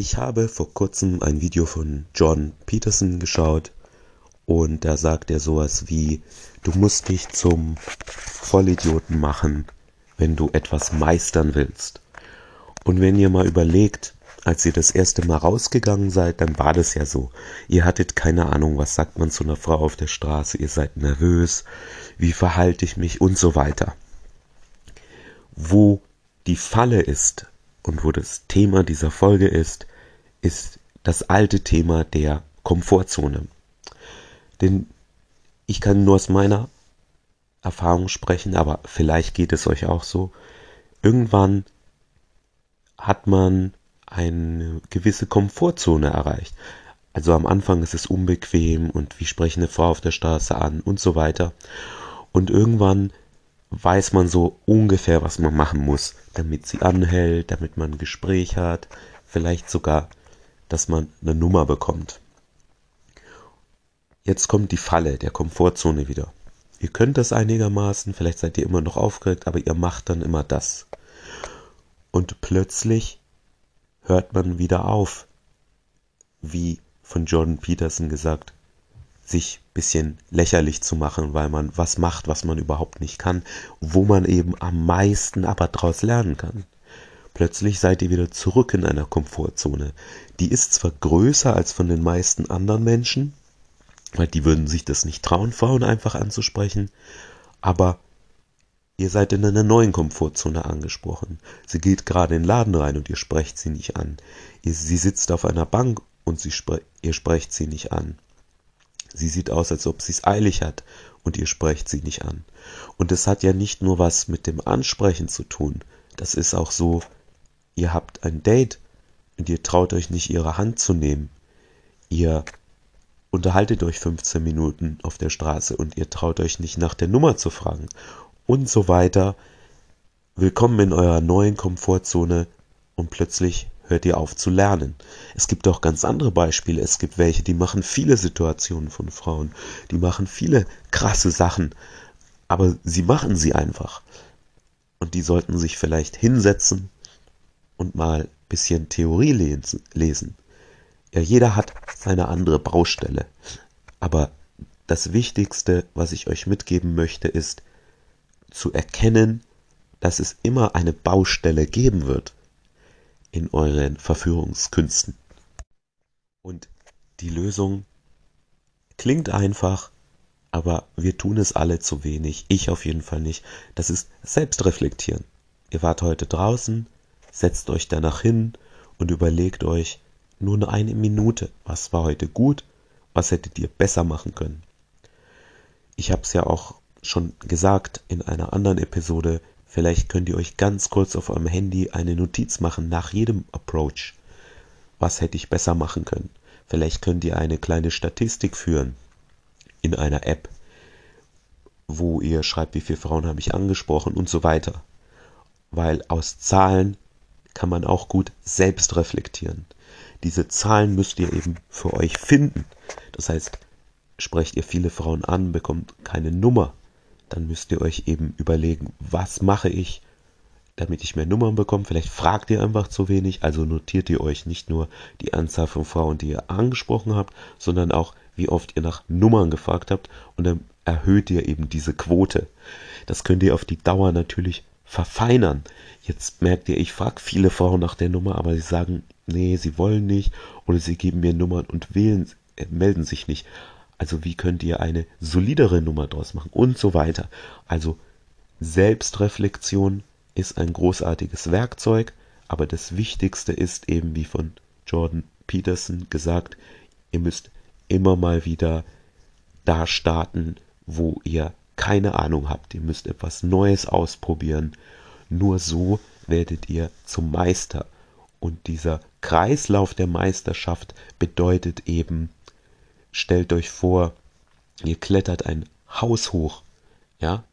Ich habe vor kurzem ein Video von John Peterson geschaut und da sagt er sowas wie, du musst dich zum Vollidioten machen, wenn du etwas meistern willst. Und wenn ihr mal überlegt, als ihr das erste Mal rausgegangen seid, dann war das ja so. Ihr hattet keine Ahnung, was sagt man zu einer Frau auf der Straße, ihr seid nervös, wie verhalte ich mich und so weiter. Wo die Falle ist und wo das Thema dieser Folge ist, ist das alte Thema der Komfortzone. Denn ich kann nur aus meiner Erfahrung sprechen, aber vielleicht geht es euch auch so. Irgendwann hat man eine gewisse Komfortzone erreicht. Also am Anfang ist es unbequem und wie spreche eine Frau auf der Straße an und so weiter. Und irgendwann weiß man so ungefähr, was man machen muss, damit sie anhält, damit man ein Gespräch hat, vielleicht sogar, dass man eine Nummer bekommt. Jetzt kommt die Falle der Komfortzone wieder. Ihr könnt das einigermaßen, vielleicht seid ihr immer noch aufgeregt, aber ihr macht dann immer das. Und plötzlich hört man wieder auf, wie von Jordan Peterson gesagt, sich bisschen lächerlich zu machen, weil man was macht, was man überhaupt nicht kann, wo man eben am meisten aber daraus lernen kann. Plötzlich seid ihr wieder zurück in einer Komfortzone. Die ist zwar größer als von den meisten anderen Menschen, weil die würden sich das nicht trauen, Frauen einfach anzusprechen, aber ihr seid in einer neuen Komfortzone angesprochen. Sie geht gerade in den Laden rein und ihr sprecht sie nicht an. sie sitzt auf einer Bank und spre ihr sprecht sie nicht an. Sie sieht aus, als ob sie es eilig hat und ihr sprecht sie nicht an. Und es hat ja nicht nur was mit dem Ansprechen zu tun. Das ist auch so, ihr habt ein Date und ihr traut euch nicht ihre Hand zu nehmen. Ihr unterhaltet euch 15 Minuten auf der Straße und ihr traut euch nicht nach der Nummer zu fragen und so weiter. Willkommen in eurer neuen Komfortzone und plötzlich hört ihr auf zu lernen. Es gibt auch ganz andere Beispiele. Es gibt welche, die machen viele Situationen von Frauen, die machen viele krasse Sachen, aber sie machen sie einfach. Und die sollten sich vielleicht hinsetzen und mal ein bisschen Theorie lesen. Ja, jeder hat seine andere Baustelle. Aber das Wichtigste, was ich euch mitgeben möchte, ist zu erkennen, dass es immer eine Baustelle geben wird in euren Verführungskünsten. Und die Lösung klingt einfach, aber wir tun es alle zu wenig. Ich auf jeden Fall nicht. Das ist Selbstreflektieren. Ihr wart heute draußen, setzt euch danach hin und überlegt euch nur eine Minute, was war heute gut, was hättet ihr besser machen können. Ich habe es ja auch schon gesagt in einer anderen Episode, Vielleicht könnt ihr euch ganz kurz auf eurem Handy eine Notiz machen nach jedem Approach. Was hätte ich besser machen können? Vielleicht könnt ihr eine kleine Statistik führen in einer App, wo ihr schreibt, wie viele Frauen habe ich angesprochen und so weiter. Weil aus Zahlen kann man auch gut selbst reflektieren. Diese Zahlen müsst ihr eben für euch finden. Das heißt, sprecht ihr viele Frauen an, bekommt keine Nummer, dann müsst ihr euch eben überlegen, was mache ich, damit ich mehr Nummern bekomme. Vielleicht fragt ihr einfach zu wenig, also notiert ihr euch nicht nur die Anzahl von Frauen, die ihr angesprochen habt, sondern auch, wie oft ihr nach Nummern gefragt habt und dann erhöht ihr eben diese Quote. Das könnt ihr auf die Dauer natürlich verfeinern. Jetzt merkt ihr, ich frage viele Frauen nach der Nummer, aber sie sagen, nee, sie wollen nicht oder sie geben mir Nummern und wählen, äh, melden sich nicht. Also wie könnt ihr eine solidere Nummer draus machen und so weiter. Also Selbstreflexion ist ein großartiges Werkzeug, aber das Wichtigste ist eben, wie von Jordan Peterson gesagt, ihr müsst immer mal wieder da starten, wo ihr keine Ahnung habt. Ihr müsst etwas Neues ausprobieren. Nur so werdet ihr zum Meister. Und dieser Kreislauf der Meisterschaft bedeutet eben, stellt euch vor, ihr klettert ein Haus hoch, ja,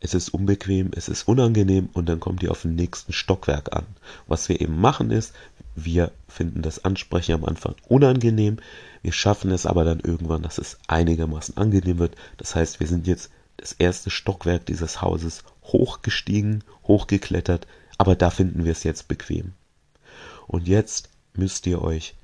es ist unbequem, es ist unangenehm und dann kommt ihr auf den nächsten Stockwerk an. Was wir eben machen ist, wir finden das Ansprechen am Anfang unangenehm, wir schaffen es aber dann irgendwann, dass es einigermaßen angenehm wird. Das heißt, wir sind jetzt das erste Stockwerk dieses Hauses hochgestiegen, hochgeklettert, aber da finden wir es jetzt bequem. Und jetzt müsst ihr euch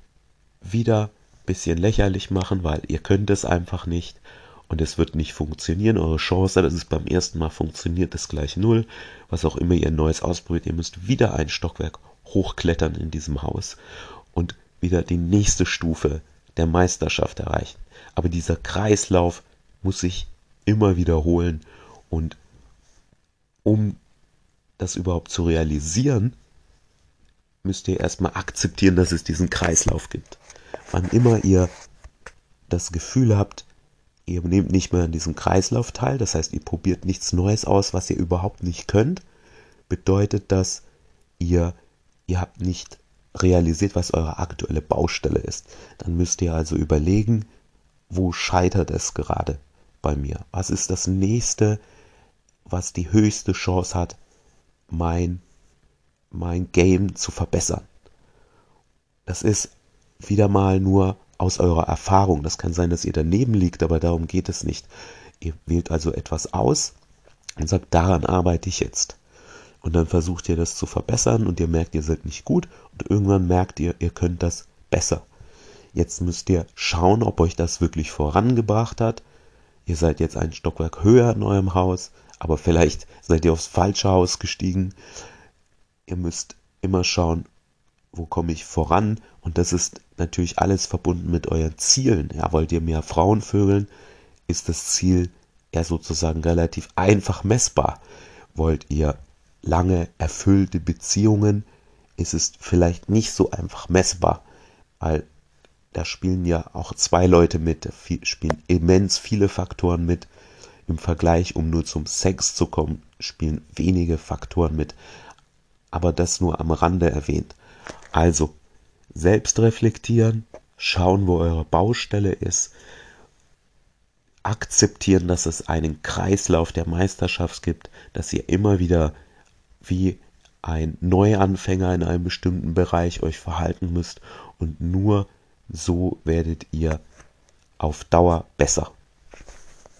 wieder bisschen lächerlich machen, weil ihr könnt es einfach nicht und es wird nicht funktionieren. Eure Chance, dass es beim ersten Mal funktioniert, ist gleich null. Was auch immer ihr Neues ausprobiert, ihr müsst wieder ein Stockwerk hochklettern in diesem Haus und wieder die nächste Stufe der Meisterschaft erreichen. Aber dieser Kreislauf muss sich immer wiederholen und um das überhaupt zu realisieren, müsst ihr erstmal akzeptieren, dass es diesen Kreislauf gibt. Wann immer ihr das Gefühl habt, ihr nehmt nicht mehr an diesem Kreislauf teil, das heißt, ihr probiert nichts Neues aus, was ihr überhaupt nicht könnt, bedeutet das, ihr, ihr habt nicht realisiert, was eure aktuelle Baustelle ist. Dann müsst ihr also überlegen, wo scheitert es gerade bei mir? Was ist das nächste, was die höchste Chance hat, mein, mein Game zu verbessern? Das ist wieder mal nur aus eurer Erfahrung. Das kann sein, dass ihr daneben liegt, aber darum geht es nicht. Ihr wählt also etwas aus und sagt, daran arbeite ich jetzt. Und dann versucht ihr das zu verbessern und ihr merkt, ihr seid nicht gut und irgendwann merkt ihr, ihr könnt das besser. Jetzt müsst ihr schauen, ob euch das wirklich vorangebracht hat. Ihr seid jetzt ein Stockwerk höher in eurem Haus, aber vielleicht seid ihr aufs falsche Haus gestiegen. Ihr müsst immer schauen, wo komme ich voran? Und das ist natürlich alles verbunden mit euren Zielen. Ja, wollt ihr mehr Frauen vögeln, ist das Ziel ja sozusagen relativ einfach messbar. Wollt ihr lange erfüllte Beziehungen, ist es vielleicht nicht so einfach messbar, weil da spielen ja auch zwei Leute mit, da spielen immens viele Faktoren mit. Im Vergleich, um nur zum Sex zu kommen, spielen wenige Faktoren mit. Aber das nur am Rande erwähnt. Also, selbst reflektieren, schauen, wo eure Baustelle ist, akzeptieren, dass es einen Kreislauf der Meisterschaft gibt, dass ihr immer wieder wie ein Neuanfänger in einem bestimmten Bereich euch verhalten müsst und nur so werdet ihr auf Dauer besser.